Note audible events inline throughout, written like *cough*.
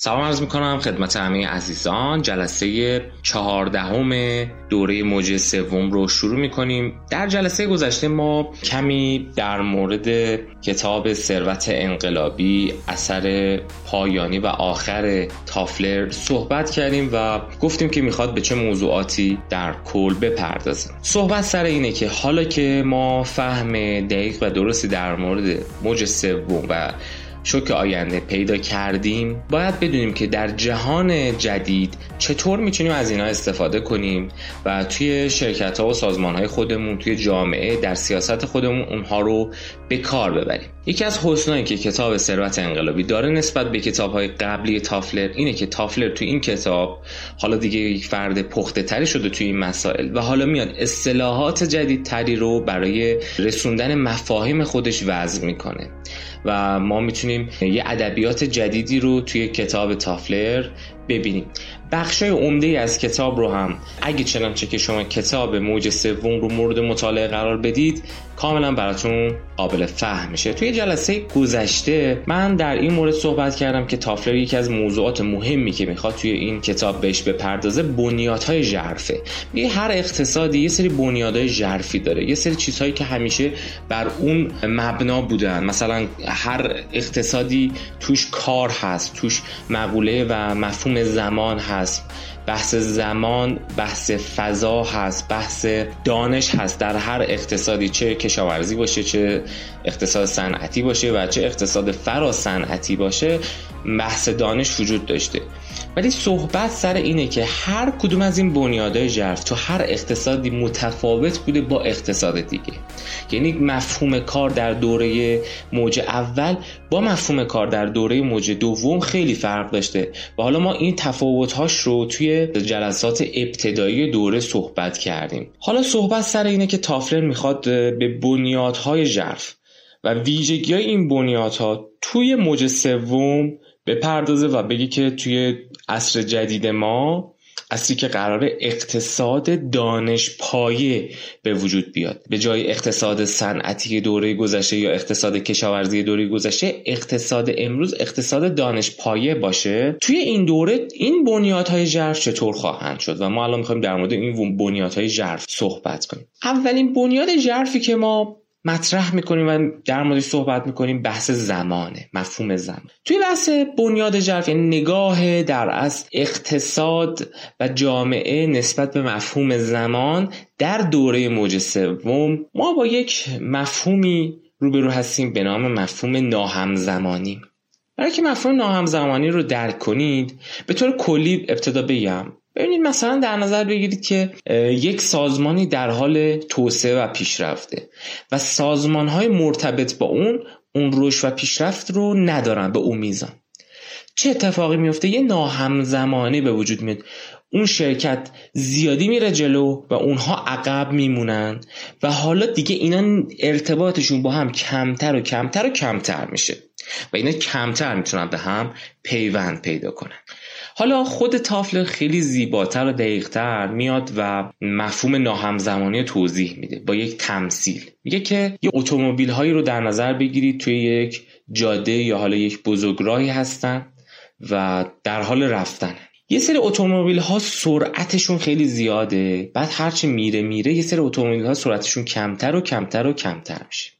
سلام عرض می‌کنم خدمت همه عزیزان. جلسه چهاردهم دوره موج سوم رو شروع می‌کنیم. در جلسه گذشته ما کمی در مورد کتاب ثروت انقلابی اثر پایانی و آخر تافلر صحبت کردیم و گفتیم که می‌خواد به چه موضوعاتی در کل بپردازیم. صحبت سر اینه که حالا که ما فهم دقیق و درستی در مورد موج سوم و شوک آینده پیدا کردیم. باید بدونیم که در جهان جدید چطور می‌تونیم از اینا استفاده کنیم و توی شرکت ها و سازمان های خودمون توی جامعه در سیاست خودمون اونها رو به کار ببریم. یکی از حسنایی که کتاب ثروت انقلابی داره نسبت به کتاب های قبلی تافلر اینه که تافلر توی این کتاب حالا دیگه یک فرد پخته تری شده توی این مسائل و حالا میاد اصطلاحات جدید تری رو برای رسوندن مفاهیم خودش وضع می‌کنه. و ما می‌تونیم یه ادبیات جدیدی رو توی کتاب تافلر ببینیم. بخشای عمده از کتاب رو هم اگه چنانچه که شما کتاب موج سوم رو مورد مطالعه قرار بدید کاملا براتون قابل فهم میشه. توی جلسه گذشته من در این مورد صحبت کردم که تافلر یکی از موضوعات مهمی که می‌خواد توی این کتاب بهش بپردازه بنیادهای ژرفه. میگه هر اقتصادی یه سری بنیادهای ژرفی داره. یه سری چیزهایی که همیشه بر اون مبنا بودن. مثلا هر اقتصادی توش کار هست توش مقوله و مفهوم زمان هست. بحث زمان بحث فضا هست. بحث دانش هست. در هر اقتصادی چه کشاورزی باشه چه اقتصاد صنعتی باشه و چه اقتصاد فرا صنعتی باشه بحث دانش وجود داشته. ولی صحبت سر اینه که هر کدوم از این بنیادهای ژرف تو هر اقتصادی متفاوت بوده با اقتصاد دیگه. یعنی مفهوم کار در دوره موج اول با مفهوم کار در دوره موج دوم خیلی فرق داشته. و حالا ما این تفاوتهاش رو توی جلسات ابتدایی دوره صحبت کردیم. حالا صحبت سر اینه که تافلر می‌خواد به بنیادهای ژرف و ویژگی های این بنیادها توی موج سوم بپردازه و بگی که توی عصر جدید ما اصلی که قرار اقتصاد دانش پایه به وجود بیاد. به جای اقتصاد صنعتی دوره گذشته یا اقتصاد کشاورزی دوره گذشته اقتصاد امروز اقتصاد دانش پایه باشه. توی این دوره این بنیادهای ژرف چطور خواهند شد؟ و ما الان می‌خوایم در مورد این بنیادهای ژرف صحبت کنیم. اولین بنیاد ژرفی که ما مطرح می‌کنیم و در موردش صحبت می‌کنیم بحث زمانه مفهوم زمان. توی بحث بنیاد ژرف یعنی نگاه در از اقتصاد و جامعه نسبت به مفهوم زمان در دوره موج سوم ما با یک مفهومی روبرو هستیم به نام مفهوم ناهمزمانی برای که مفهوم ناهمزمانی رو درک کنید به طور کلی ابتدا بگم ببینید مثلا در نظر بگیرید که یک سازمانی در حال توسعه و پیشرفته و سازمان های مرتبط با اون اون رشد و پیشرفت رو ندارن به اون میزان. چه اتفاقی میفته؟ یه ناهمزمانی به وجود میاد. اون شرکت زیادی میره جلو و اونها عقب میمونن و حالا دیگه اینا ارتباطشون با هم کمتر و کمتر و کمتر میشه و اینا کمتر می‌تونن به هم پیوند پیدا کنن. حالا خود تافلر خیلی زیباتر و دقیقتر میاد و مفهوم ناهمزمانی توضیح میده با یک تمثیل. میگه که یه اتومبیل هایی رو در نظر بگیرید توی یک جاده یا حالا یک بزرگراهی هستن و در حال رفتن. یه سری اتومبیل ها سرعتشون خیلی زیاده بعد هرچی میره میره یه سری اتومبیل ها سرعتشون کمتر و کمتر و کمتر میشه.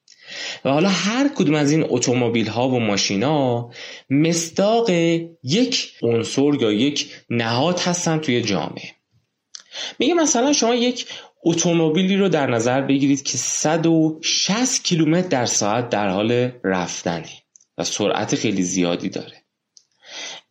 و حالا هر کدوم از این اتومبیل ها و ماشینا مصداق یک عنصر یا یک نهاد هستن توی جامعه. میگه مثلا شما یک اتومبیلی رو در نظر بگیرید که 160 کیلومتر در ساعت در حال رفتنه و سرعت خیلی زیادی داره.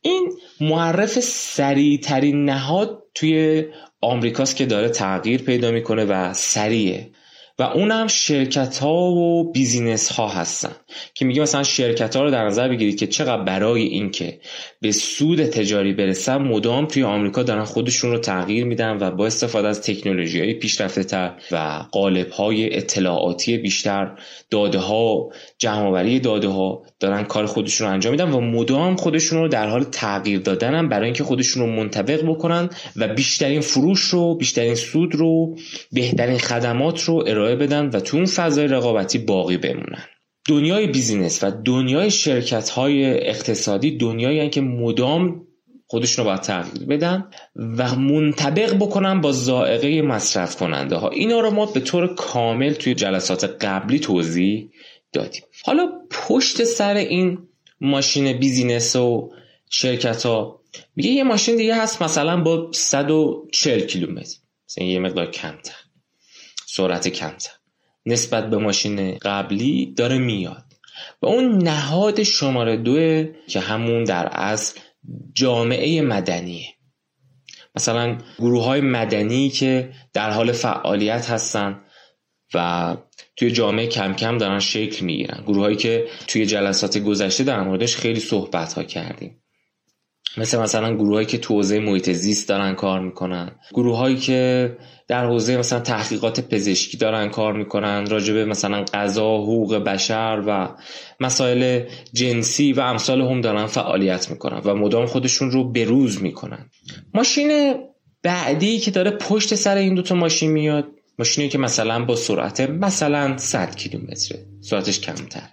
این معرف سریعترین نهاد توی آمریکاست که داره تغییر پیدا می‌کنه و سریعه. و اونم شرکت ها و بیزینس ها هستن. که میگه مثلا شرکت ها رو در نظر بگیرید که چقدر برای اینکه به سود تجاری برسن مدام توی آمریکا دارن خودشون رو تغییر میدن و با استفاده از تکنولوژی های پیشرفته تر و قالب های اطلاعاتی بیشتر داده ها جمعآوری داده ها دارن کار خودشون رو انجام میدن و مدام خودشون رو در حال تغییر دادن برای اینکه خودشون رو منطبق بکنن و بیشترین فروش رو بیشترین سود رو بهترین خدمات رو ارائه بدن و تو اون فضای رقابتی باقی بمونن. دنیای بیزینس و دنیای شرکت های اقتصادی دنیایی که مدام خودشون رو باید تغییر بدن و منطبق بکنن با زائقه مصرف کننده ها اینا رو ما به طور کامل توی جلسات قبلی توضیح دادیم. حالا پشت سر این ماشین بیزینس و شرکت ها میگه یه ماشین دیگه هست مثلا با 140 کیلومتر مثلا یه مقدار کمتر سرعت کمتر. نسبت به ماشین قبلی داره میاد. و اون نهاد شماره دوه که همون در اصل جامعه مدنیه. مثلا گروه های مدنی که در حال فعالیت هستن و توی جامعه کم کم دارن شکل می‌گیرن. گروه هایی که توی جلسات گذشته در موردش خیلی صحبت ها کردیم. مثل مثلا گروهایی که تو حوزه محیط زیست دارن کار می‌کنن. گروههایی که در حوزه مثلا تحقیقات پزشکی دارن کار می‌کنن راجبه مثلا قضا حقوق بشر و مسائل جنسی و امثال هم دارن فعالیت می‌کنن و مدام خودشون رو بروز می‌کنن. ماشین بعدی که داره پشت سر این دوتا ماشین میاد ماشینی که مثلا با سرعت مثلا 100 کیلومتره. سرعتش کمتره.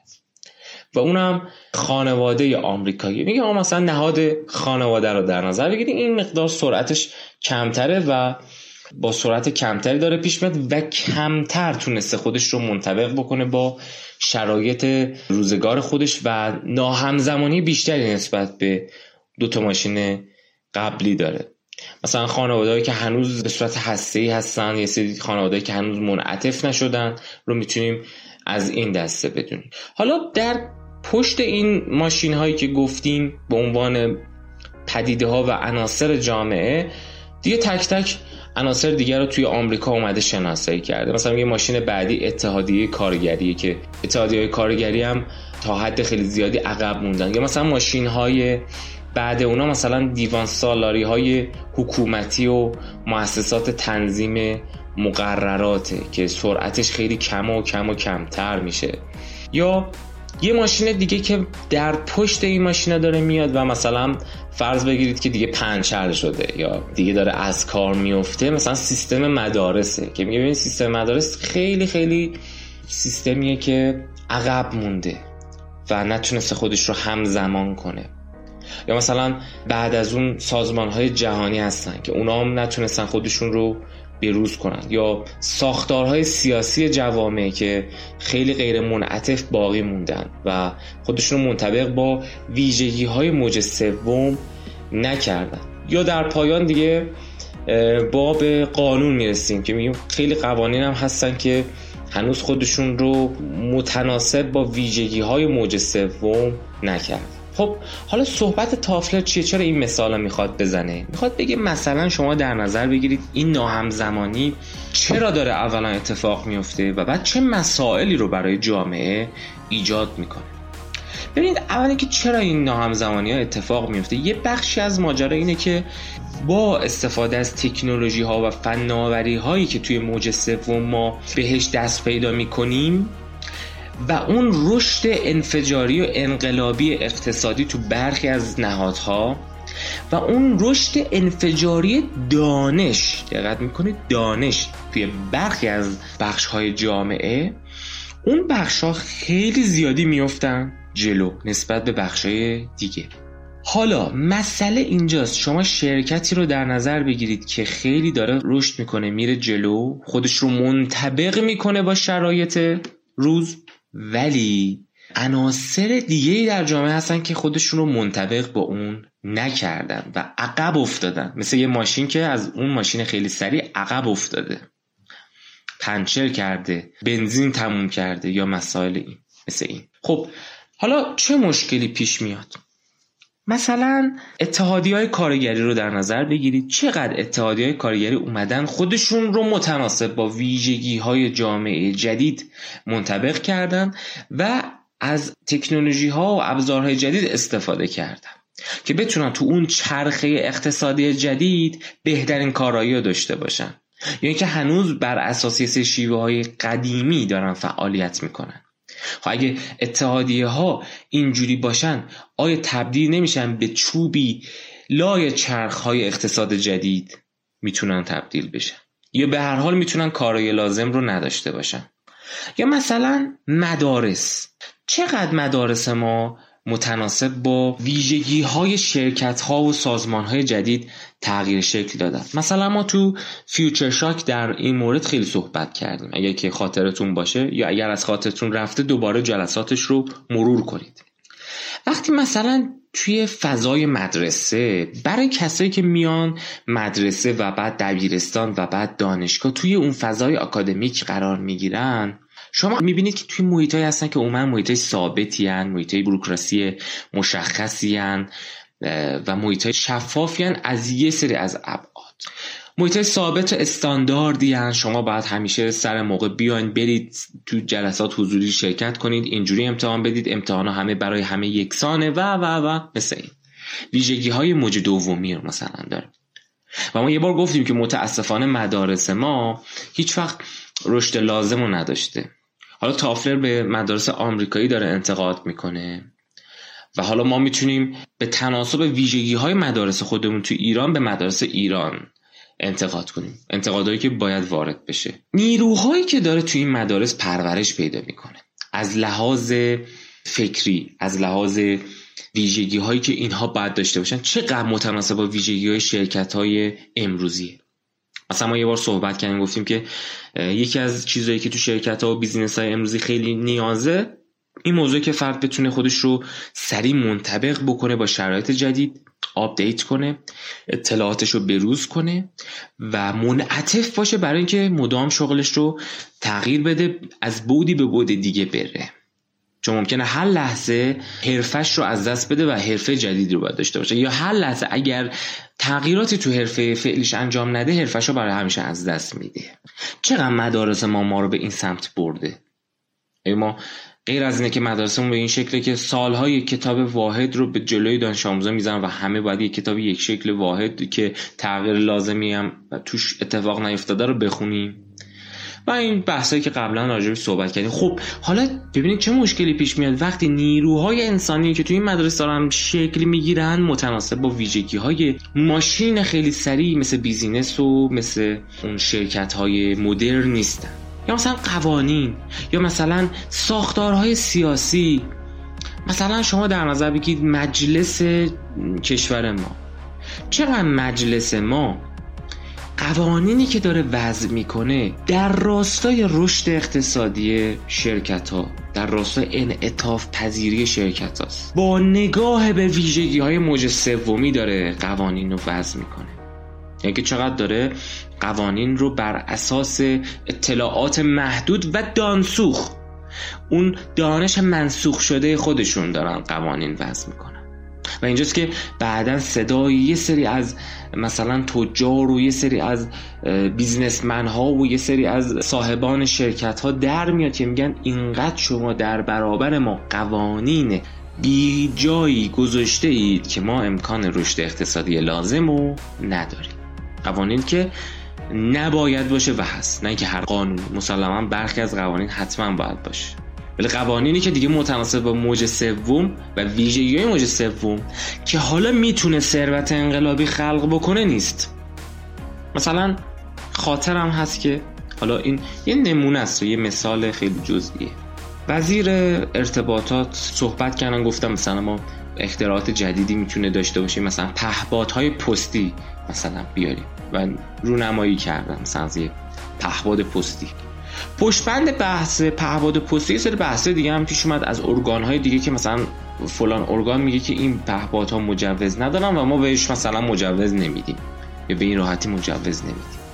و اونم خانواده آمریکایی. میگه مثلا نهاد خانواده رو در نظر بگیرید. این مقدار سرعتش کمتره و با سرعت کمتری داره پیش میاد و کمتر تونسته خودش رو منطبق بکنه با شرایط روزگار خودش و ناهمزمانی بیشتری نسبت به دو تا ماشین قبلی داره. مثلا خانوادهایی که هنوز به صورت هسته هستن یه سری خانوادهایی که هنوز منعطف نشدن رو می‌تونیم از این دسته بدونیم. حالا در پشت این ماشین هایی که گفتیم به عنوان پدیده ها و عناصر جامعه دیگه تک تک عناصر دیگر رو توی آمریکا اومده شناسایی کرده. مثلا یه ماشین بعدی اتحادیه کارگریه که اتحادیه کارگری هم تا حد خیلی زیادی عقب موندن. یا مثلا ماشین های بعد اونا مثلا دیوان سالاری های حکومتی و مؤسسات تنظیم مقرراته که سرعتش خیلی کم و کم و کمتر میشه. یا یه ماشین دیگه که در پشت این ماشین داره میاد و مثلا فرض بگیرید که دیگه پنچر شده یا دیگه داره از کار میفته مثلا سیستم مدارسه که میگه ببین سیستم مدارس خیلی خیلی سیستمیه که عقب مونده و نتونسته خودش رو همزمان کنه. یا مثلا بعد از اون سازمان های جهانی هستن که اونا هم نتونستن خودشون رو بروز کنن یا ساختارهای سیاسی جوامع که خیلی غیر منعطف باقی موندن و خودشون منطبق با ویژگی های موج سوم نکردن. یا در پایان دیگه با به قانون می‌رسیم که میگیم خیلی قوانین هم هستن که هنوز خودشون رو متناسب با ویژگی های موج سوم نکرد خب حالا صحبت تافلر چیه؟ چرا این مثال می‌خواد بزنه؟ می‌خواد بگه مثلا شما در نظر بگیرید این ناهمزمانی چرا داره اولا اتفاق میفته و بعد چه مسائلی رو برای جامعه ایجاد می‌کنه؟ ببینید اولا که چرا این ناهمزمانی ها اتفاق میفته؟ یه بخشی از ماجرا اینه که با استفاده از تکنولوژی ها و فناوری هایی که توی موج سوم ما بهش دست پیدا می‌کنیم و اون رشد انفجاری و انقلابی اقتصادی تو برخی از نهادها و اون رشد انفجاری دانش دقت می‌کنید دانش توی برخی از بخش های جامعه اون بخش ها خیلی زیادی میفتن جلو نسبت به بخش های دیگه. حالا مسئله اینجاست. شما شرکتی رو در نظر بگیرید که خیلی داره رشد می‌کنه میره جلو خودش رو منطبق می‌کنه با شرایط روز. ولی عناصر دیگه در جامعه هستن که خودشون رو منطبق با اون نکردن و عقب افتادن. مثل یه ماشین که از اون ماشین خیلی سریع عقب افتاده. پنچر کرده بنزین تموم کرده یا مسائل این مثل این. خب حالا چه مشکلی پیش میاد؟ مثلا اتحادی های کارگری رو در نظر بگیرید. چقدر اتحادی های کارگری اومدن خودشون رو متناسب با ویژگی های جامعه جدید منطبق کردن و از تکنولوژی ها و ابزارهای جدید استفاده کردن که بتونن تو اون چرخه اقتصادی جدید بهترین کارایی رو داشته باشن. یعنی که هنوز بر اساس شیوه های قدیمی دارن فعالیت می‌کنن. اگه اتحادیه ها اینجوری باشن آیا تبدیل نمیشن به چوبی لای چرخ های اقتصاد جدید می‌تونن تبدیل بشن؟ یا به هر حال می‌تونن کارای لازم رو نداشته باشن؟ یا مثلا مدارس. چقدر مدارس ما متناسب با ویژگی های شرکت ها و سازمان های جدید تغییر شکل دادن. مثلا ما تو فیوچر شاک در این مورد خیلی صحبت کردیم. اگر که خاطرتون باشه یا اگر از خاطرتون رفته دوباره جلساتش رو مرور کنید. وقتی مثلا توی فضای مدرسه برای کسایی که میان مدرسه و بعد دبیرستان و بعد دانشگاه توی اون فضای اکادمیک قرار می‌گیرن شما می‌بینید که توی محیط هستن که عموما محیط های ثابتی هن محیط های بروکراسی مشخصی هن و محیط های شفافی هن از یه سری از ابعاد. محیط ثابت استانداردی هن شما باید همیشه سر موقع بیاین برید تو جلسات حضوری شرکت کنید اینجوری امتحان بدید امتحان همه برای همه یکسانه و و و مثل این. ویژگی های موج دومی رو مثلا داره و ما یه بار گفتیم که متاسفانه مدارس ما هیچ وقت رشد لازم رو نداشته. حالا تافلر به مدارس آمریکایی داره انتقاد می‌کنه. و حالا ما می‌تونیم به تناسب ویژگی های مدارس خودمون تو ایران به مدارس ایران انتقاد کنیم. انتقادهایی که باید وارد بشه. نیروهایی که داره تو این مدارس پرورش پیدا می‌کنه. از لحاظ فکری از لحاظ ویژگی هایی که اینها باید داشته باشن چقدر متناسب با ویژگی های شرکت های امروزیه؟ مثلا ما یه بار صحبت کردیم گفتیم که یکی از چیزهایی که تو شرکت ها و بیزینس های امروزی خیلی نیازه این موضوع که فرد بتونه خودش رو سریع منطبق بکنه با شرایط جدید update کنه اطلاعاتش رو بروز کنه و منعطف باشه برای اینکه مدام شغلش رو تغییر بده از بودی به بود دیگه بره. چون ممکنه هر لحظه حرفش رو از دست بده و حرفه جدید رو باید داشته باشه. یا هر لحظه اگر تغییراتی تو حرفه فعلیش انجام نده حرفش رو برای همیشه از دست میده. چقدر مدارس ما ما رو به این سمت برده؟ ما غیر از اینه که مدرسهمون به این شکله که سالهای کتاب واحد رو به جلوی دانش آموزا می‌زنن و همه باید یک کتاب یک شکل واحد که تغییر لازمی هم توش اتفاق نیفتاده رو بخونیم. و این بحثایی که قبلا راجعش صحبت کردیم. خب حالا ببینید چه مشکلی پیش میاد وقتی نیروهای انسانی که توی این مدرسه دارن شکل می‌گیرن متناسب با ویژگی های ماشین خیلی سریع مثل بیزینس و مثل اون شرکت های مدرن نیستن. یا مثلا قوانین یا مثلا ساختارهای سیاسی. مثلا شما در نظر بگیرید مجلس کشور ما. چقدر مجلس ما قوانینی که داره وضع می‌کنه در راستای رشد اقتصادی شرکت ها در راستای انعطاف پذیری شرکت هاست با نگاه به ویژگی های موج سومی داره قوانین رو وضع می‌کنه. یعنی که چقدر داره قوانین رو بر اساس اطلاعات محدود و دانسوخ اون دانش منسوخ شده خودشون دارن قوانین وضع می‌کنن. و اینجاست که بعدا صدای یه سری از مثلا تجار و یه سری از بیزنسمن ها و یه سری از صاحبان شرکت ها در میاد که میگن اینقدر شما در برابر ما قوانین بی جایی گذاشته اید که ما امکان رشد اقتصادی لازم رو نداریم. قوانین که نباید باشه و هست. نه که هر قانون مسلما برخی از قوانین حتما باید باشه. ولی قوانینی که دیگه متناسب با موج سوم و ویژگی موج سوم که حالا می‌تونه ثروت انقلابی خلق بکنه نیست. مثلا خاطرم هست که حالا این یه نمونه است و یه مثال خیلی جزئیه. وزیر ارتباطات صحبت کردن گفتم مثلا ما اختراعات جدیدی می‌تونه داشته باشیم مثلا پهپادهای پستی مثلا بیاریم و رونمایی کردن مثلا از یه پهباد پستی. پشتبند بحث پهباد پستی یه سری بحث دیگه هم پیش اومد از ارگان های دیگه که مثلا فلان ارگان میگه که این ها مجوز ندارن و ما بهش مثلا مجوز نمیدیم. یا به این راحتی مجوز نمیدیم.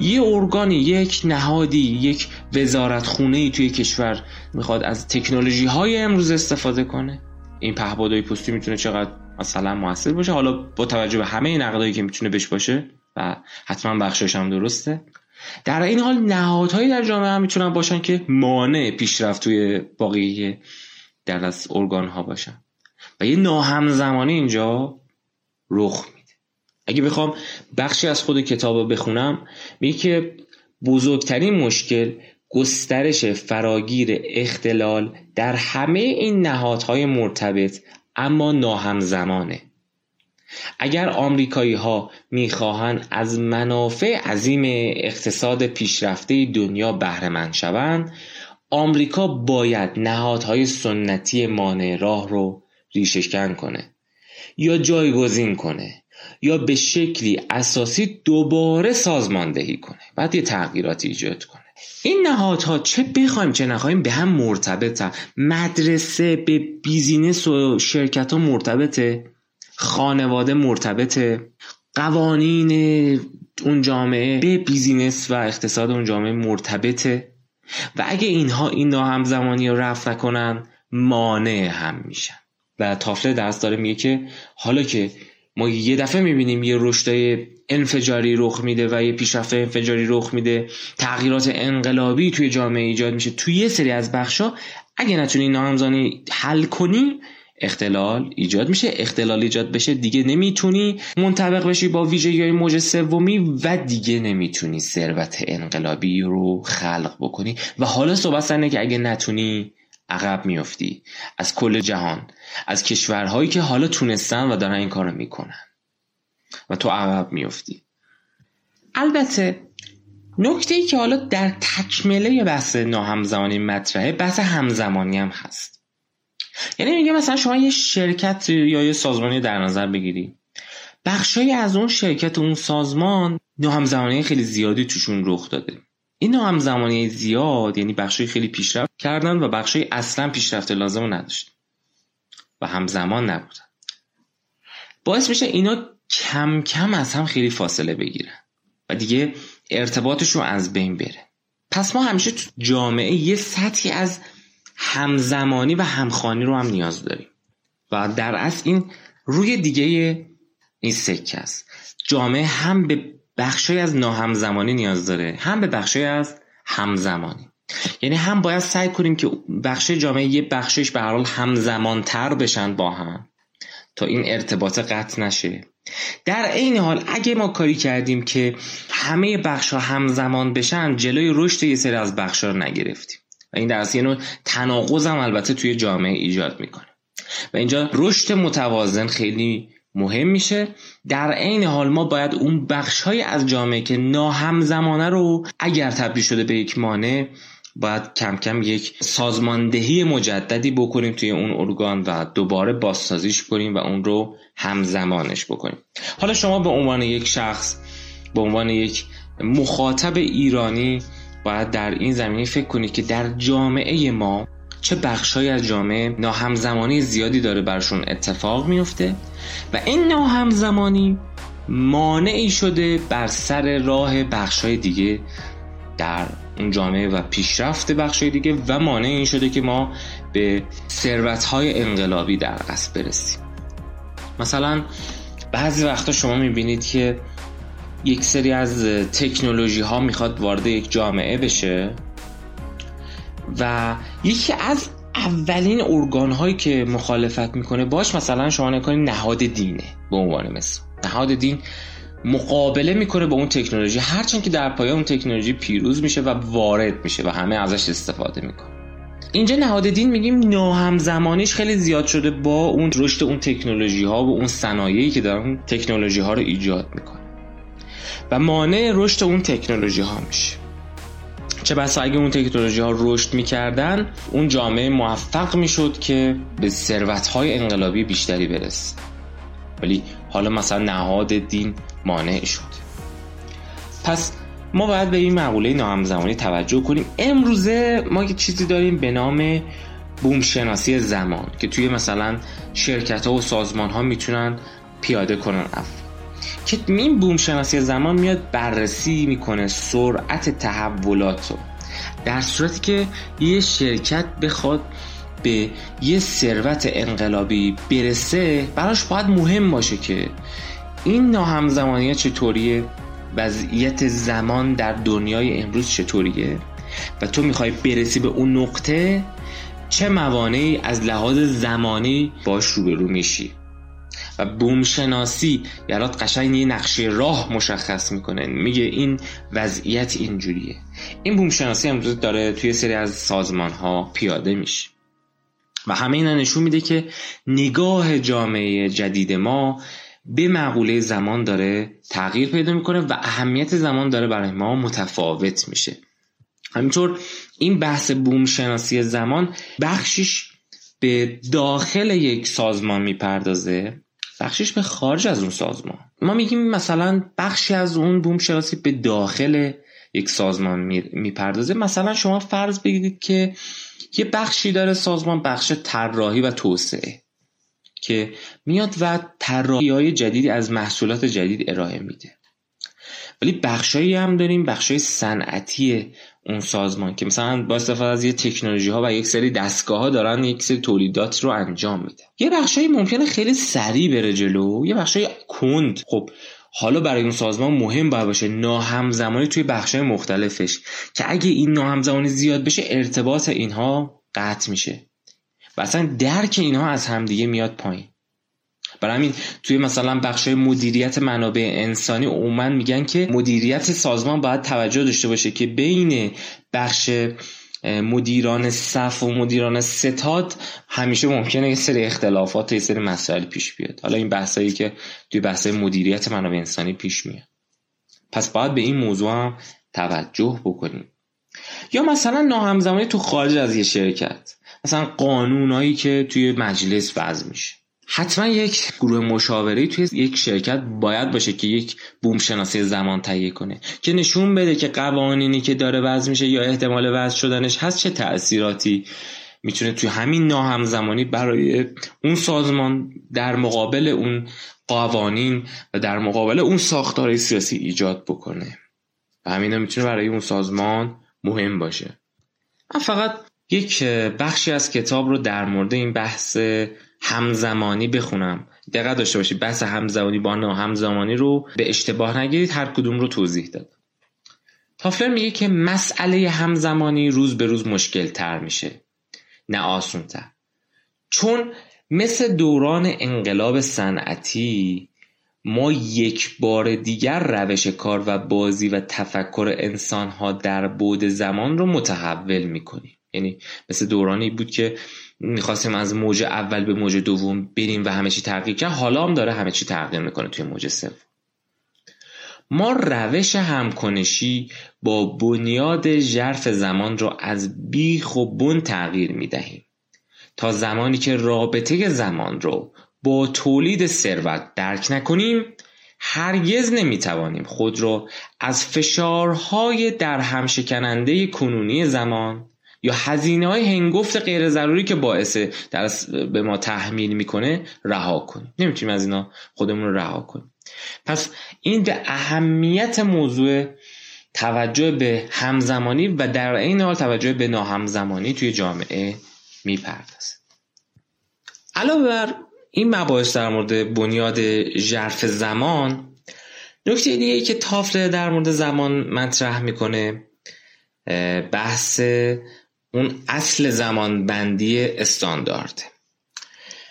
یه ارگانی یک نهادی یک وزارت خونه ای توی کشور می‌خواد از تکنولوژی های امروز استفاده کنه. این پهپادهای پستی می‌تونه چقدر مثلا موثر باشه؟ حالا با توجه به همه نقدایی که می‌تونه بش باشه و حتما بخشش هم درسته. در این حال نهادهایی در جامعه هم می‌تونن باشن که مانع پیشرفت توی باقی در از ارگان ها باشن. و یه ناهمزمانی اینجا رخ میده. اگه بخوام بخشی از خود کتاب رو بخونم میگه که بزرگترین مشکل گسترش فراگیر اختلال در همه این نهادهای مرتبط اما ناهمزمانه. اگر آمریکایی ها می‌خواهند از منافع عظیم اقتصاد پیشرفته دنیا بهره مند شوند آمریکا باید نهادهای سنتی مانع راه رو ریشهکن کنه یا جایگزین کنه یا به شکلی اساسی دوباره سازماندهی کنه بعد یه تغییراتی ایجاد کنه. این نهادها چه بخوایم چه نخوایم به هم مرتبطه مدرسه به بیزینس و شرکت ها مرتبطه؟ خانواده مرتبطه قوانین اون جامعه به بیزینس و اقتصاد اون جامعه مرتبطه. و اگه اینها این همزمانی رو رفت نکنن مانع هم میشن. و تافله درس داره میگه که حالا که ما یه دفعه می‌بینیم یه رشدای انفجاری رخ میده و یه پیشرفت انفجاری رخ میده تغییرات انقلابی توی جامعه ایجاد میشه توی یه سری از بخشا اگه نتونی ناهمزانی حل کنی اختلال ایجاد میشه. اختلال ایجاد بشه دیگه نمی‌تونی منطبق بشی با ویژگی های موج سومی و دیگه نمی‌تونی ثروت انقلابی رو خلق بکنی. و حالا صحبت سرنه که اگه نتونی عقب میفتی از کل جهان از کشورهایی که حالا تونستن و دارن این کارو می‌کنن. و تو عقب میفتی البته نکته ای که حالا در تکمله بحث ناهمزمانی مطرحه بحث همزمانی هم هست. یعنی میگه مثلا شما یه شرکت یا یه سازمانی در نظر بگیری. بخشایی از اون شرکت اون سازمان ناهمزمانی خیلی زیادی توشون رخ داده. این ناهمزمانی زیاد یعنی بخشای خیلی پیشرفت کردن و بخشای اصلا پیشرفت لازم نداشت و همزمان نبودن. باعث میشه اینا کم کم از هم خیلی فاصله بگیرن و دیگه ارتباطشون از بین بره. پس ما همیشه تو جامعه یه سطحی از همزمانی و همخانی رو هم نیاز داریم. و در اصل این روی دیگه این سکه است. جامعه هم به بخشی از ناهمزمانی نیاز داره هم به بخشی از همزمانی. یعنی هم باید سعی کنیم که بخش جامعه یه بخشش به هر حال همزمانتر بشن با هم تا این ارتباط قطع نشه. در عین حال اگه ما کاری کردیم که همه بخش ها همزمان بشن جلوی رشد یه سری از بخش ها رو نگرفتیم. و این در یه نوع تناقض هم البته توی جامعه ایجاد می‌کنه. و اینجا رشد متوازن خیلی مهم میشه. در عین حال ما باید اون بخش های از جامعه که ناهمزمانه رو اگر تبدیل شده به یک مانع باید کم کم یک سازماندهی مجددی بکنیم توی اون ارگان و دوباره بازسازیش کنیم و اون رو همزمانش بکنیم. حالا شما به عنوان یک شخص به عنوان یک مخاطب ایرانی باید در این زمینه فکر کنید که در جامعه ما چه بخشهایی از جامعه ناهمزمانی زیادی داره برشون اتفاق میفته و این ناهمزمانی مانعی شده بر سر راه بخشهای دیگه در اون جامعه و پیشرفت بخش دیگه و مانع این شده که ما به ثروت های انقلابی در قصد برسیم. مثلا بعضی وقتا شما می‌بینید که یک سری از تکنولوژی ها می‌خواد وارد یک جامعه بشه و یکی از اولین ارگان هایی که مخالفت می‌کنه باش مثلا شما نکنید نهاد دینه به عنوان مثل نهاد دین مقابله می‌کنه با اون تکنولوژی. هرچند که در پایه اون تکنولوژی پیروز میشه و وارد میشه و همه ازش استفاده می‌کنه. اینجا نهاد دین میگیم ناهمزمانیش خیلی زیاد شده با اون رشد اون تکنولوژی ها و اون صنایعی که دارن تکنولوژی ها رو ایجاد می‌کنه. و مانع رشد اون تکنولوژی ها میشه. چه بسا اگه اون تکنولوژی ها رشد می‌کردن اون جامعه موفق می‌شد که به ثروت های انقلابی بیشتری برسه. ولی حالا مثلا نهاد دین مانع شد. پس ما باید به این مقوله ناهمزمانی توجه کنیم. امروزه ما یه چیزی داریم به نام بومشناسی زمان که توی مثلا شرکت ها و سازمان ها می‌تونن پیاده کنن افراد. که این بومشناسی زمان میاد بررسی می‌کنه سرعت تحولات رو. در صورتی که یه شرکت بخواد به یه ثروت انقلابی برسه براش باید مهم باشه که این ناهمزمانی چطوریه وضعیت زمان در دنیای امروز چطوریه و تو می‌خوای برسی به اون نقطه چه موانعی از لحاظ زمانی باش روبرو میشی؟ و بومشناسی برات قشنگ یه نقشه راه مشخص می‌کنه میگه این وضعیت اینجوریه. این بومشناسی امروز داره توی سری از سازمان ها پیاده میشه. و همه اینا نشون میده که نگاه جامعه جدید ما به مقوله زمان داره تغییر پیدا می‌کنه و اهمیت زمان داره برای ما متفاوت میشه. همینطور این بحث بوم شناسی زمان بخشیش به داخل یک سازمان می‌پردازه. بخشش به خارج از اون سازمان. ما میگیم مثلا بخشی از اون بوم شناسی به داخل یک سازمان می‌پردازه. مثلا شما فرض بگیرید که یه بخشی داره سازمان بخش طراحی و توسعه که میاد و طراحی های جدیدی از محصولات جدید ارائه میده. ولی بخشایی هم داریم بخشای صنعتی اون سازمان که مثلا با استفاده از یه تکنولوژی ها و یک سری دستگاه ها دارن یک سری تولیدات رو انجام میده یه بخشایی ممکنه خیلی سریع بره جلو یه بخشای کند. خب حالا برای اون سازمان مهم باید باشه ناهمزمانی توی بخشای مختلفش که اگه این ناهمزمانی زیاد بشه ارتباط اینها قطع میشه و اصلا درک اینها از همدیگه میاد پایین. برای همین توی مثلا بخش مدیریت منابع انسانی عموما میگن که مدیریت سازمان باید توجه داشته باشه که بین بخش مدیران صف و مدیران ستاد همیشه ممکنه یه سری اختلافات و یه سری مسائل پیش بیاد. حالا این بحثایی که توی بحث مدیریت منابع انسانی پیش میاد. پس باید به این موضوع هم توجه بکنیم. یا مثلا ناهمزمانی تو خارج از یه شرکت. مثلا قانونایی که توی مجلس وضع میشه. حتما یک گروه مشاوره توی یک شرکت باید باشه که یک بوم شناسی زمان تهیه کنه که نشون بده که قوانینی که داره وضع میشه یا احتمال وضع شدنش هست چه تأثیراتی می‌تونه توی همین ناهمزمانی برای اون سازمان در مقابل اون قوانین و در مقابل اون ساختار سیاسی ایجاد بکنه. و همین می‌تونه برای اون سازمان مهم باشه. من فقط یک بخشی از کتاب رو در مورد این بحث همزمانی بخونم. دقت داشته باشید بحث همزمانی با همزمانی رو به اشتباه نگیرید هر کدوم رو توضیح داد. تافلر میگه که مسئله همزمانی روز به روز مشکل تر میشه. نه آسون تر چون مثل دوران انقلاب صنعتی ما یک بار دیگر روش کار و بازی و تفکر انسانها در بود زمان رو متحول می‌کنیم. یعنی مثل دورانی بود که می‌خواستیم از موج اول به موج دوم بریم و همه چی تغییر کرد حالا هم داره همه چی تغییر می‌کنه توی موج سوم. ما روش همکنشی با بنیاد ژرف زمان را از بیخ و بن تغییر می‌دهیم. تا زمانی که رابطه زمان رو با تولید ثروت درک نکنیم هرگز نمی‌توانیم خود را از فشارهای در همشکننده کنونی زمان یا هزینه های هنگفت غیر ضروری که باعث در به ما تحمیل می‌کنه رها کنیم. نمی‌تونیم از اینا خودمون رو رها کنیم. پس این به اهمیت موضوع توجه به همزمانی و در این حال توجه به ناهمزمانی توی جامعه می‌پردازه. علاوه بر این مباحث در مورد بنیاد ژرف زمان نکته دیگه که تافل در مورد زمان مطرح می‌کنه بحث اون اصل زمان بندی استاندارد.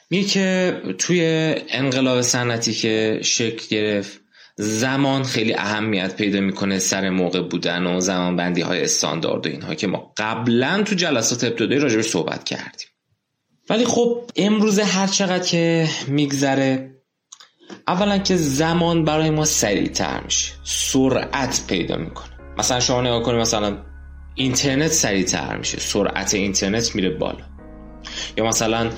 میگه که توی انقلاب صنعتی که شکل گرفت زمان خیلی اهمیت پیدا می‌کنه سر موقع بودن و زمان بندی های استاندارد و اینها که ما قبلا تو جلسات ابتدایی راجبش صحبت کردیم. ولی خب امروز هر چقدر که میگذره اولا که زمان برای ما سریعتر میشه. سرعت پیدا می‌کنه. مثلا شما نگاه کنید مثلا اینترنت سریعتر میشه سرعت اینترنت میره بالا. یا مثلا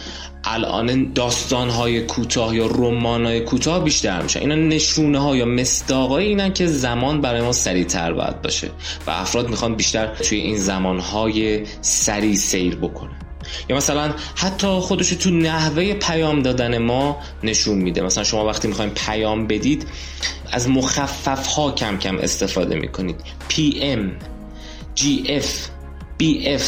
الان داستان های کوتاه یا رمان های کوتاه بیشتر میشن اینا نشونه ها یا مصداقای اینن که زمان برای ما سریعتر باید باشه و افراد می‌خوان بیشتر توی این زمان های سریع سیر بکنن. یا مثلا حتی خودش تو نحوه پیام دادن ما نشون میده. مثلا شما وقتی می‌خواین پیام بدید از مخفف ها کم کم استفاده می‌کنید. PM GF BF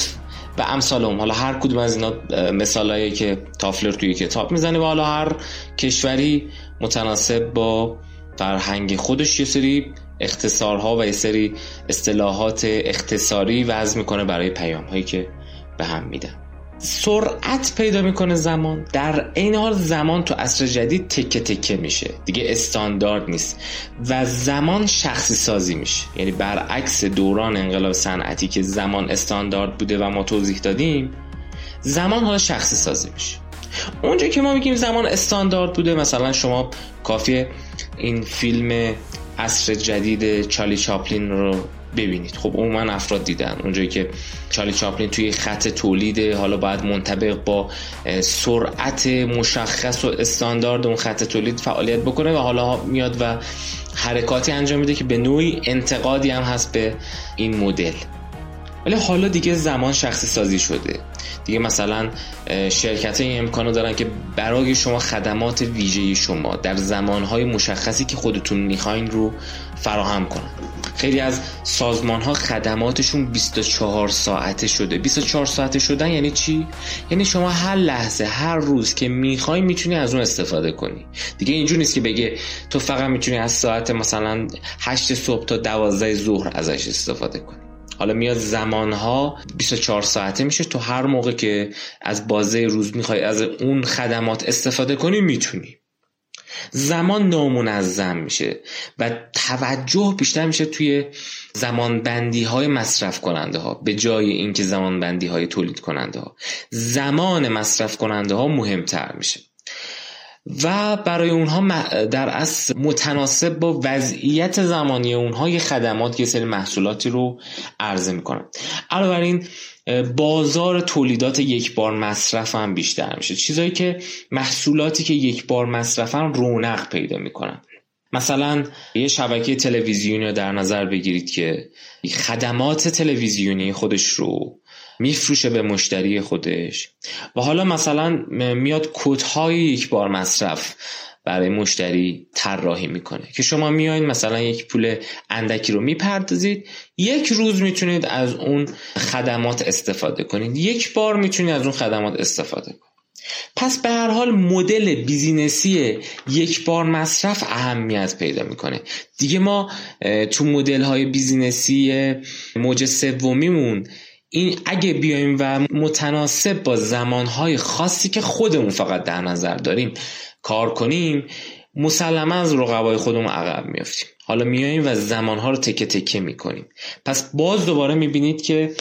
و امثال هم حالا هر کدوم از اینا مثالایی که تافلر توی کتاب می‌زنه و حالا هر کشوری متناسب با فرهنگ خودش یه سری اختصارها و یه سری اصطلاحات اختصاری وضع می‌کنه برای پیام هایی که به هم میدن. سرعت پیدا می‌کنه زمان. در این حال زمان تو عصر جدید تکه تکه میشه. دیگه استاندارد نیست. و زمان شخصی سازی میشه. یعنی برعکس دوران انقلاب صنعتی که زمان استاندارد بوده و ما توضیح دادیم زمان حالا شخصی سازی میشه. اونجا که ما میگیم زمان استاندارد بوده مثلا شما کافیه این فیلم عصر جدید چالی چاپلین رو ببینید. خب عموما افراد دیدن. اونجایی که چارلی چاپلین توی خط تولید حالا باید منطبق با سرعت مشخص و استاندارد اون خط تولید فعالیت بکنه و حالا میاد و حرکاتی انجام میده که به نوعی انتقادی هم هست به این مدل. ولی حالا دیگه زمان شخصی سازی شده. دیگه مثلا شرکت این امکانو دارن که برای شما خدمات ویژه شما در زمانهای مشخصی که خودتون می‌خواین رو فراهم کنن. خیلی از سازمان ها خدماتشون 24 ساعته شده. 24 ساعته شدن یعنی چی؟ یعنی شما هر لحظه هر روز که می‌خوای می‌تونی از اون استفاده کنی. دیگه اینجور نیست که بگه تو فقط می‌تونی از ساعت مثلا 8 صبح تا 12 ظهر ازش استفاده کنی. حالا میاد زمانها 24 ساعته میشه تو هر موقع که از بازه روز می‌خوای از اون خدمات استفاده کنی می‌تونی. زمان نامنظم میشه و توجه بیشتر میشه توی زمان بندی های مصرف کننده ها به جای اینکه زمان بندی های تولید کننده ها زمان مصرف کننده ها مهمتر میشه. و برای اونها در اصل متناسب با وضعیت زمانی اونها یه خدمات یه سری محصولاتی رو عرضه می‌کنن. علاوه بر این بازار تولیدات یک بار مصرف هم بیشتر میشه. چیزایی که محصولاتی که یک بار مصرفن رونق پیدا می‌کنن. مثلا یه شبکه تلویزیونی رو در نظر بگیرید که خدمات تلویزیونی خودش رو میفروشه به مشتری خودش. و حالا مثلا میاد کودهای یک بار مصرف برای مشتری طراحی می‌کنه که شما میایین مثلا یک پول اندکی رو می‌پردازید یک روز می‌تونید از اون خدمات استفاده کنید. یک بار می‌تونید از اون خدمات استفاده کنید. پس به هر حال مدل بیزینسی یک بار مصرف اهمیت پیدا می‌کنه. دیگه ما تو مدل های بیزینسی موج سومیمون این اگه بیایم و متناسب با زمانهای خاصی که خودمون فقط در نظر داریم کار کنیم مسلما از رقبای خودمون عقب میافتیم. حالا میاییم و زمانها رو تکه تکه می‌کنیم. پس باز دوباره می‌بینید که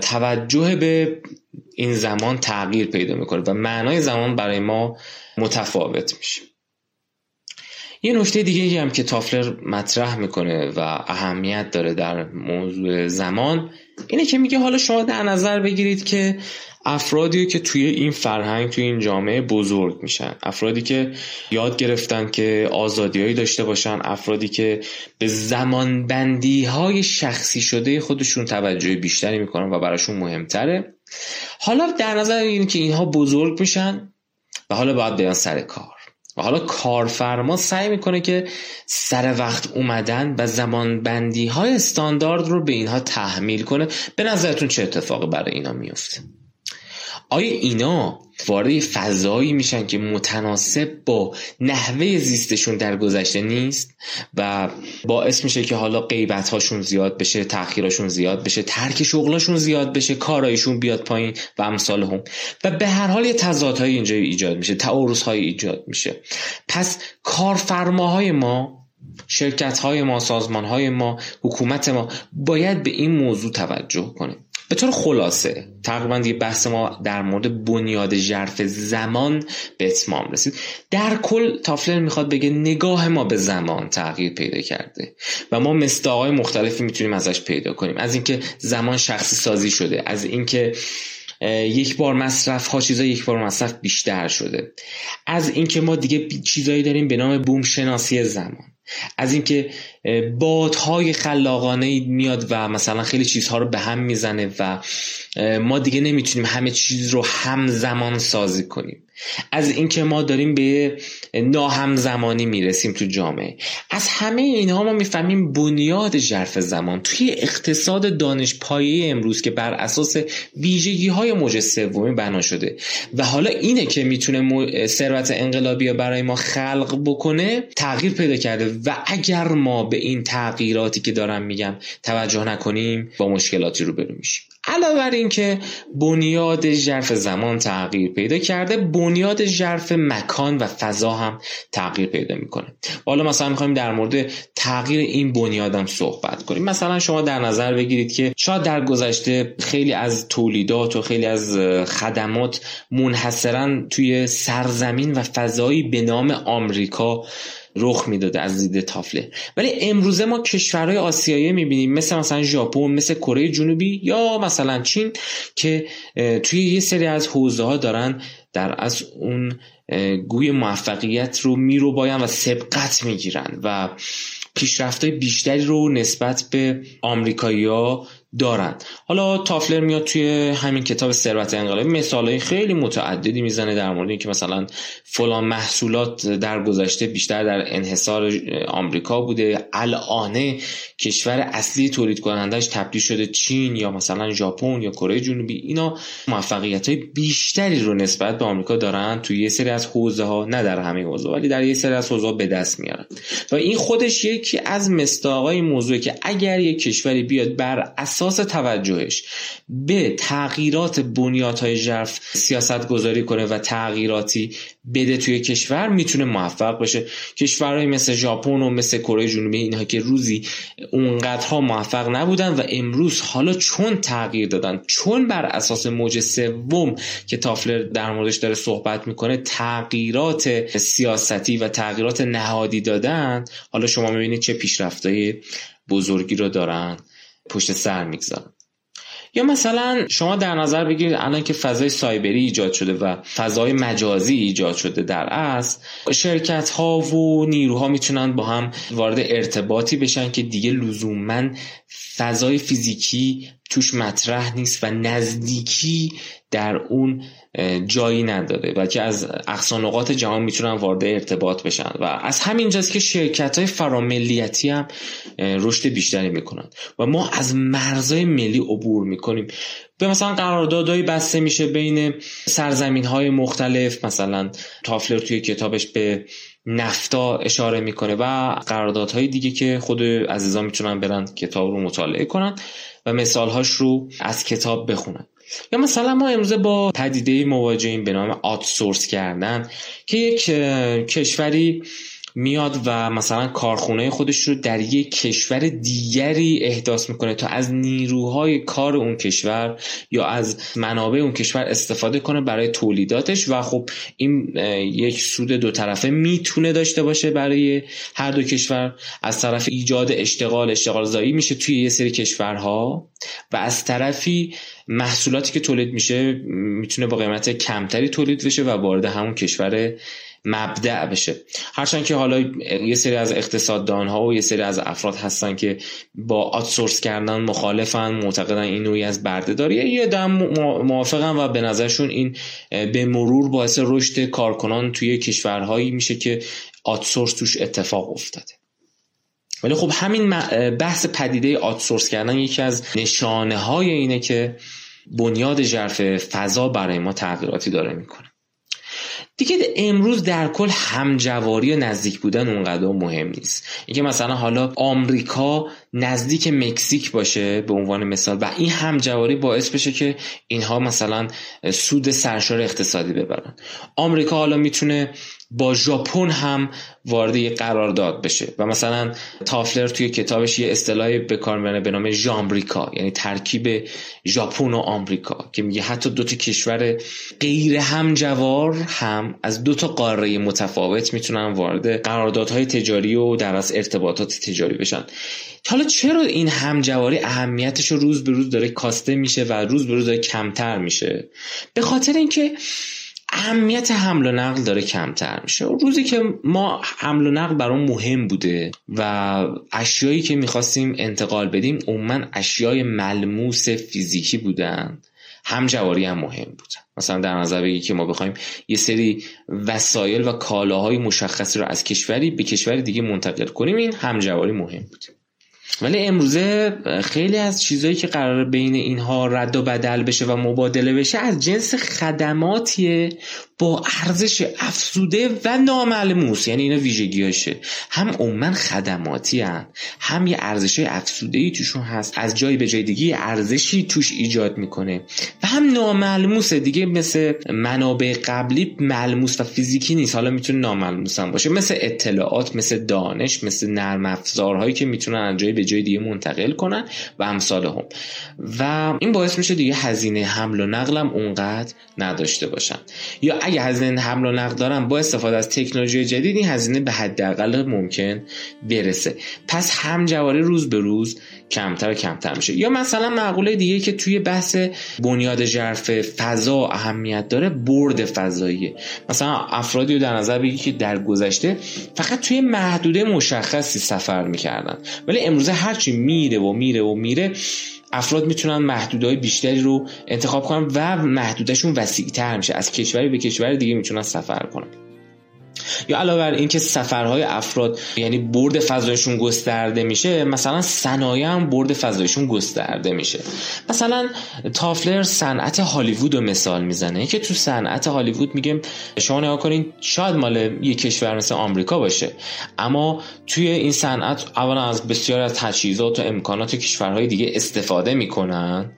توجه به این زمان تغییر پیدا می‌کنه و معنای زمان برای ما متفاوت میشه. یه نکته دیگه هم که تافلر مطرح می‌کنه و اهمیت داره در موضوع زمان اینه که میگه حالا شما در نظر بگیرید که افرادی که توی این فرهنگ توی این جامعه بزرگ میشن. افرادی که یاد گرفتن که آزادیهایی داشته باشن افرادی که به زمان بندی های شخصی شده خودشون توجه بیشتری می‌کنن و براشون مهمتره. حالا در نظر بگیرید که اینها بزرگ میشن و حالا باید بیان سر کار. و حالا کارفرما سعی می‌کنه که سر وقت اومدن و زمان بندی های استاندارد رو به اینها تحمیل کنه. به نظرتون چه اتفاقی برای اینا میفته آیا اینا وارد فضایی میشن که متناسب با نحوه زیستشون در گذشته نیست و باعث میشه که حالا قیبت هاشون زیاد بشه تأخیرشون زیاد بشه ترک شغلاشون زیاد بشه کارایشون بیاد پایین و امثال هم. و به هر حال یه تضادهایی اینجا ایجاد میشه تعارض های ایجاد میشه. پس کارفرماهای ما شرکت های ما سازمان های ما حکومت ما باید به این موضوع توجه کنه. به طور خلاصه تقریبا دیگه بحث ما در مورد بنیاد ژرف زمان به اتمام رسید. در کل تافلر می‌خواد بگه نگاه ما به زمان تغییر پیدا کرده و ما مستاقای مختلفی می‌تونیم ازش پیدا کنیم. از اینکه زمان شخصی سازی شده از اینکه یک بار مصرف ها چیزای یک بار مصرف بیشتر شده. از اینکه ما دیگه چیزایی داریم به نام بوم شناسی زمان. از اینکه بادهای خلاقانه میاد و مثلا خیلی چیزها رو به هم می‌زنه و ما دیگه نمی‌تونیم همه چیز رو همزمان سازی کنیم. از اینکه ما داریم به ناهمزمانی می‌رسیم تو جامعه. از همه اینها ما می‌فهمیم بنیاد ژرف زمان. توی اقتصاد دانش پایه امروز که بر اساس ویژگی های موج سومی بنا شده و حالا اینه که می‌تونه ثروت انقلابی برای ما خلق بکنه تغییر پیدا کرده و اگر ما به این تغییراتی که دارم میگم توجه نکنیم با مشکلاتی روبرو میشیم. علاوه بر اینکه بنیاد ژرف زمان تغییر پیدا کرده بنیاد ژرف مکان و فضا هم تغییر پیدا می‌کنه. حالا مثلا می‌خوایم در مورد تغییر این بنیادم صحبت کنیم. مثلا شما در نظر بگیرید که شاید در گذشته خیلی از تولیدات و خیلی از خدمات منحصرا توی سرزمین و فضایی به نام آمریکا رخ می‌داده از دید تافلر ولی امروزه ما کشورهای آسیایی می‌بینیم مثل مثلا ژاپن مثل کره جنوبی یا مثلا چین که توی یه سری از حوزه ها دارن در از اون گوی موفقیت رو میرو باین و سبقت می‌گیرن و پیشرفت بیشتری رو نسبت به آمریکایی‌ها دارند حالا تافلر میاد توی همین کتاب ثروت انقلابی مثالهای خیلی متعددی می‌زنه در مورد اینکه مثلا فلان محصولات در گذشته بیشتر در انحصار آمریکا بوده الانه کشور اصلی تولید کنندهش تبدیل شده چین یا مثلا ژاپن یا کره جنوبی. اینا موفقیت های بیشتری رو نسبت به آمریکا دارن توی یه سری از حوزه ها نه در همه حوزه ولی در یه سری از حوزه به دست میارن. و این خودش یکی از مستاقای موضوعی که اگر یک کشوری بیاد بر اساس توجهش به تغییرات بنیادهای ژرف سیاست گذاری کنه و تغییراتی بده توی کشور می‌تونه موفق بشه کشورهای مثل ژاپن و مثل کره جنوبی اینها که روزی اونقدرها موفق نبودن و امروز حالا چون تغییر دادن چون بر اساس موج سوم که تافلر در موردش داره صحبت می‌کنه تغییرات سیاستی و تغییرات نهادی دادن حالا شما می‌بینید چه پیشرفتهای بزرگی رو دارن. پشت سر می‌گذارن یا مثلا شما در نظر بگیرید الان که فضای سایبری ایجاد شده و فضای مجازی ایجاد شده در اصل شرکت ها و نیروها می‌تونن با هم وارد ارتباطی بشن که دیگه لزوما فضای فیزیکی توش مطرح نیست و نزدیکی در اون جایی نداره و که از اقصا نقاط جهان می‌تونن وارد ارتباط بشن. و از همینجاست که شرکت های فراملیتی هم رشد بیشتری می‌کنن. و ما از مرزهای ملی عبور می‌کنیم. به مثلا قراردادهایی بسته میشه بین سرزمین های مختلف. مثلا تافلر توی کتابش به نفتا اشاره می‌کنه و قراردادهای دیگه که خود عزیزان می‌تونن برن کتاب رو مطالعه کنن و مثالهاش رو از کتاب بخونن. یا مثلا ما امروزه با پدیده مواجهیم به نام آتسورس کردن که یک کشوری میاد و مثلا کارخونه خودش رو در یک کشور دیگری احداث می‌کنه تا از نیروهای کار اون کشور یا از منابع اون کشور استفاده کنه برای تولیداتش و خب این یک سود دو طرفه می‌تونه داشته باشه برای هر دو کشور. از طرف ایجاد اشتغال اشتغال زایی میشه توی یه سری کشورها و از طرفی محصولاتی که تولید میشه می‌تونه با قیمت کمتری تولید بشه و وارد همون کشور مبدع بشه. هرچند که حالا یه سری از اقتصاددان ها و یه سری از افراد هستن که با آتسورس کردن مخالفن معتقدن این نوعی از بردهداریه یه دم موافقن و به نظرشون این به مرور باعث رشد کارکنان توی کشورهایی میشه که آتسورس توش اتفاق افتاده. ولی خب همین بحث پدیده آتسورس کردن یکی از نشانه های اینه که بنیاد ژرف فضا برای ما تغییراتی داره می‌کنه. دیگه امروز در کل همجواری و نزدیک بودن اونقدر مهم نیست. اینکه مثلا حالا آمریکا نزدیک مکزیک باشه به عنوان مثال. و این همجواری باعث بشه که اینها مثلا سود سرشار اقتصادی ببرن. آمریکا حالا می‌تونه با ژاپن هم وارد یه قرارداد بشه. و مثلا تافلر توی کتابش یه اصطلاحی به کار می‌بره به نام ژامریکا یعنی ترکیب ژاپن و آمریکا که میگه حتی دو تا کشور غیر همجوار هم از دو تا قاره متفاوت می‌تونن وارد قراردادهای تجاری و در از ارتباطات تجاری بشن. حالا چرا این همجواری اهمیتش رو روز به روز داره کاسته میشه و روز به روز داره کمتر میشه؟ به خاطر اینکه اهمیت حمل و نقل داره کمتر میشه. روزی که ما حمل و نقل برام مهم بوده و اشیایی که می‌خواستیم انتقال بدیم عموما اشیای ملموس فیزیکی بودن. همجواری هم مهم بودن مثلا در نظر بگی که ما بخوایم یه سری وسایل و کالاهای مشخصی رو از کشوری به کشور دیگه منتقل کنیم این همجواری مهم بوده ولی امروزه خیلی از چیزهایی که قرار بین اینها رد و بدل بشه و مبادله بشه از جنس خدماتیه با ارزش افزوده و ناملموس. یعنی اینا ویژگیاشه هم عموما خدماتی هن. هم یه ارزش افزوده ای توشون هست. از جای به جای دیگه ارزشی توش ایجاد می‌کنه. و هم ناملموسه. دیگه مثل منابع قبلی ملموس و فیزیکی نیست. حالا می‌تونه ناملموس هم باشه. مثل اطلاعات مثل دانش مثل نرم افزارهایی که می‌تونن از جای به جای دیگه منتقل کنن و امثال هم. و این باعث میشه دیگه هزینه حمل و نقلم اونقدر نداشته باشن. یا اگه هزینه حمل و نقل دارن با استفاده از تکنولوژی جدید این هزینه به حداقل ممکن برسه. پس همجواری روز به روز کمتر و کمتر میشه. یا مثلا معقوله دیگه که توی بحث بنیاد ژرف فضا اهمیت داره برد فضاییه. مثلا افرادی رو در نظر بگی که در گذشته فقط توی محدوده مشخصی سفر می‌کردن. ولی امروزه هرچی میره و میره و میره افراد می‌تونن محدودهای بیشتری رو انتخاب کنن و محدودشون وسیعتر میشه. از کشوری به کشور دیگه می‌تونن سفر کنن. یا علاوه بر اینکه سفرهای افراد یعنی برد فضایشون گسترده میشه مثلا صنایع هم برد فضایشون گسترده میشه. مثلا تافلر صنعت هالیوود رو مثال می‌زنه. که تو صنعت هالیوود میگم شما نگاه کنین شاید مال یه کشور مثل آمریکا باشه اما توی این صنعت اولا از بسیار از تجهیزات و امکانات کشورهای دیگه استفاده می‌کنن.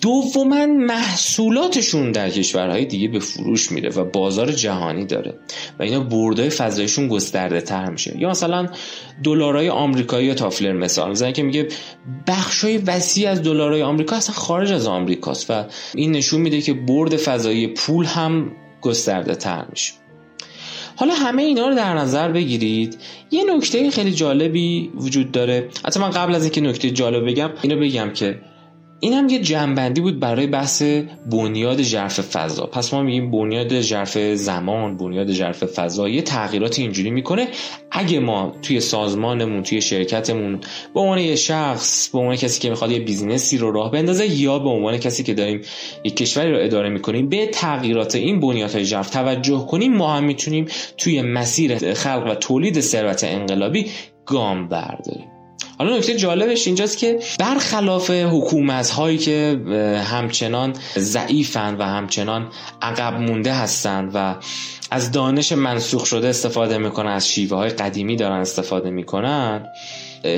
دوما محصولاتشون در کشورهای دیگه به فروش میره و بازار جهانی داره و اینا بردای فضایشون گسترده تر میشه. یا مثلا دلارای آمریکایی یا تافلر مثال می‌زنه که میگه بخشای وسیع از دلارای آمریکا اصلا خارج از آمریکاست و این نشون میده که برد فضایی پول هم گسترده تر میشه. حالا همه اینا رو در نظر بگیرید. یه نکته خیلی جالبی وجود داره. حتی من قبل از اینکه نکته جالب بگم اینو بگم که این هم یه جنبندی بود برای بحث بنیاد ژرف فضا. پس ما میگیم بنیاد ژرف زمان بنیاد ژرف فضا یه تغییرات اینجوری می‌کنه. اگه ما توی سازمانمون توی شرکتمون به عنوان یه شخص به عنوان کسی که می‌خواد یه بیزینسی رو راه بندازه یا به عنوان کسی که داریم یک کشوری رو اداره می‌کنیم به تغییرات این بنیادهای ژرف توجه کنیم ما هم می‌تونیم توی مسیر خلق و تولید ثروت انقلابی گام برداریم. حالا نکته جالبش اینجاست که برخلاف حکومت هایی که همچنان ضعیفند و همچنان عقب مونده هستند و از دانش منسوخ شده استفاده می‌کنن از شیوه های قدیمی دارن استفاده می‌کنن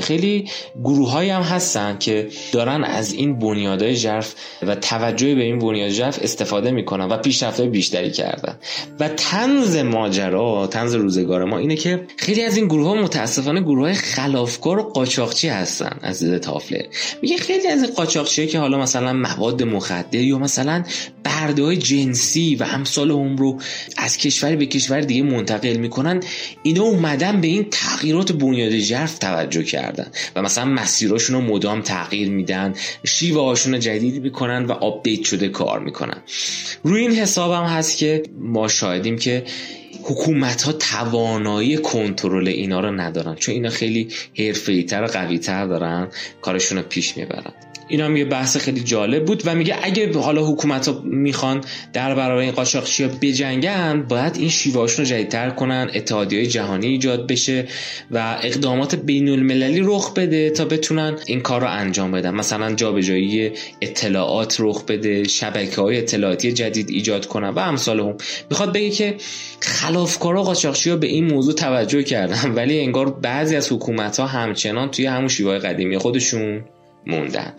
خیلی گروه های هم هستن که دارن از این بنیادهای جرف و توجه به این بنیاد جرف استفاده می‌کنن و پیشرفت بیشتری کردن. و تنز ماجرا تنز روزگار ما اینه که خیلی از این گروه ها متاسفانه گروه های خلافکار و قاچاقچی هستن از دید تافلر میگه خیلی از این قاچاقچی که حالا مثلا مواد مخدر یا مثلا برده های جنسی و امثال هم رو از کشور به کشور دیگه منتقل می‌کنن اینا اومدن به این تغییرات بنیاد جرف توجه کردن و مثلا مسیراشون رو مدام تغییر میدن شیوه هاشون رو جدید می‌کنن و آپدیت شده کار می‌کنن. روی این حساب هم هست که ما شاهدیم که حکومت ها توانایی کنترل اینا رو ندارن چون اینا خیلی حرفه‌ای‌تر و قوی‌تر دارن کارشون رو پیش می‌برن. این هم یه بحث خیلی جالب بود و میگه اگه حالا حکومت ها می‌خوان در برابر این قاچاقچی ها بجنگن باید این شیوهاشون رو جدیدتر کنن اتحادی های جهانی ایجاد بشه و اقدامات بین المللی رخ بده تا بتونن این کار رو انجام بدن. مثلا جابجایی اطلاعات رخ بده شبکه های اطلاعاتی جدید ایجاد کنن و امثال هم. می‌خواد بگه که خلافکارا قاچاقچی ها به این موضوع توجه کردن *laughs* ولی انگار بعضی از حکومت ها همچنان توی همون شیوه قدیمی خودشون موندن.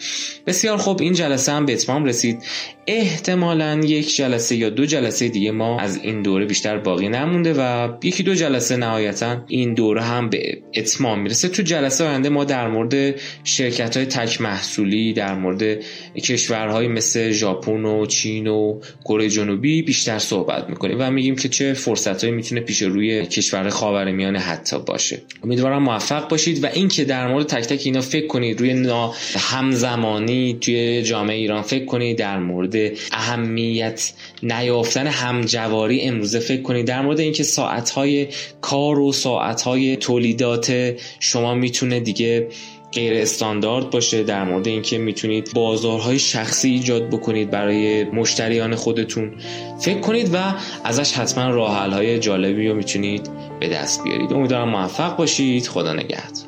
بسیار خوب این جلسه هم به اتمام رسید. احتمالا یک جلسه یا دو جلسه دیگه ما از این دوره بیشتر باقی نمونده و یکی دو جلسه نهایتا این دوره هم به اتمام می‌رسه. تو جلسه آینده ما در مورد شرکت های تک محصولی در مورد کشورهای مثل ژاپن و چین و کره جنوبی بیشتر صحبت می‌کنیم و میگیم که چه فرصتهایی می‌تونه پیش روی کشور خاورمیانه حتی باشه. امیدوارم موفق باشید و اینکه در مورد تک تک اینا فکر کنید روی نا همزمانی توی جامعه ایران فکر کنید در مورد اهمیت نیافتن همجواری امروزه فکر کنید در مورد اینکه ساعتهای کار و ساعتهای تولیدات شما می‌تونه دیگه غیر استاندارد باشه در مورد اینکه می‌تونید بازارهای شخصی ایجاد بکنید برای مشتریان خودتون. فکر کنید و ازش حتما راه های جالبی رو می‌تونید به دست بیارید. امیدوارم موفق باشید. خدا نگهدار.